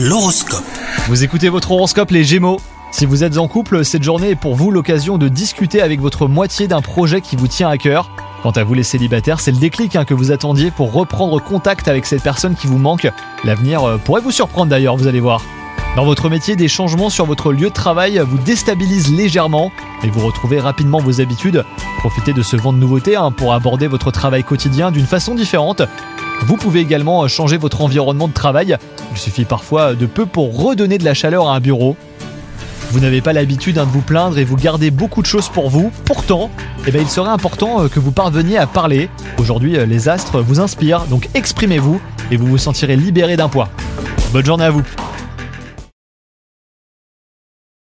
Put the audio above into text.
L'horoscope. Vous écoutez votre horoscope les Gémeaux Si vous êtes en couple, cette journée est pour vous l'occasion de discuter avec votre moitié d'un projet qui vous tient à cœur. Quant à vous les célibataires, c'est le déclic hein, que vous attendiez pour reprendre contact avec cette personne qui vous manque. L'avenir euh, pourrait vous surprendre d'ailleurs, vous allez voir. Dans votre métier, des changements sur votre lieu de travail vous déstabilisent légèrement et vous retrouvez rapidement vos habitudes. Profitez de ce vent de nouveauté hein, pour aborder votre travail quotidien d'une façon différente. Vous pouvez également euh, changer votre environnement de travail. Il suffit parfois de peu pour redonner de la chaleur à un bureau. Vous n'avez pas l'habitude hein, de vous plaindre et vous gardez beaucoup de choses pour vous. Pourtant, eh ben, il serait important euh, que vous parveniez à parler. Aujourd'hui, euh, les astres vous inspirent, donc exprimez-vous et vous vous sentirez libéré d'un poids. Bonne journée à vous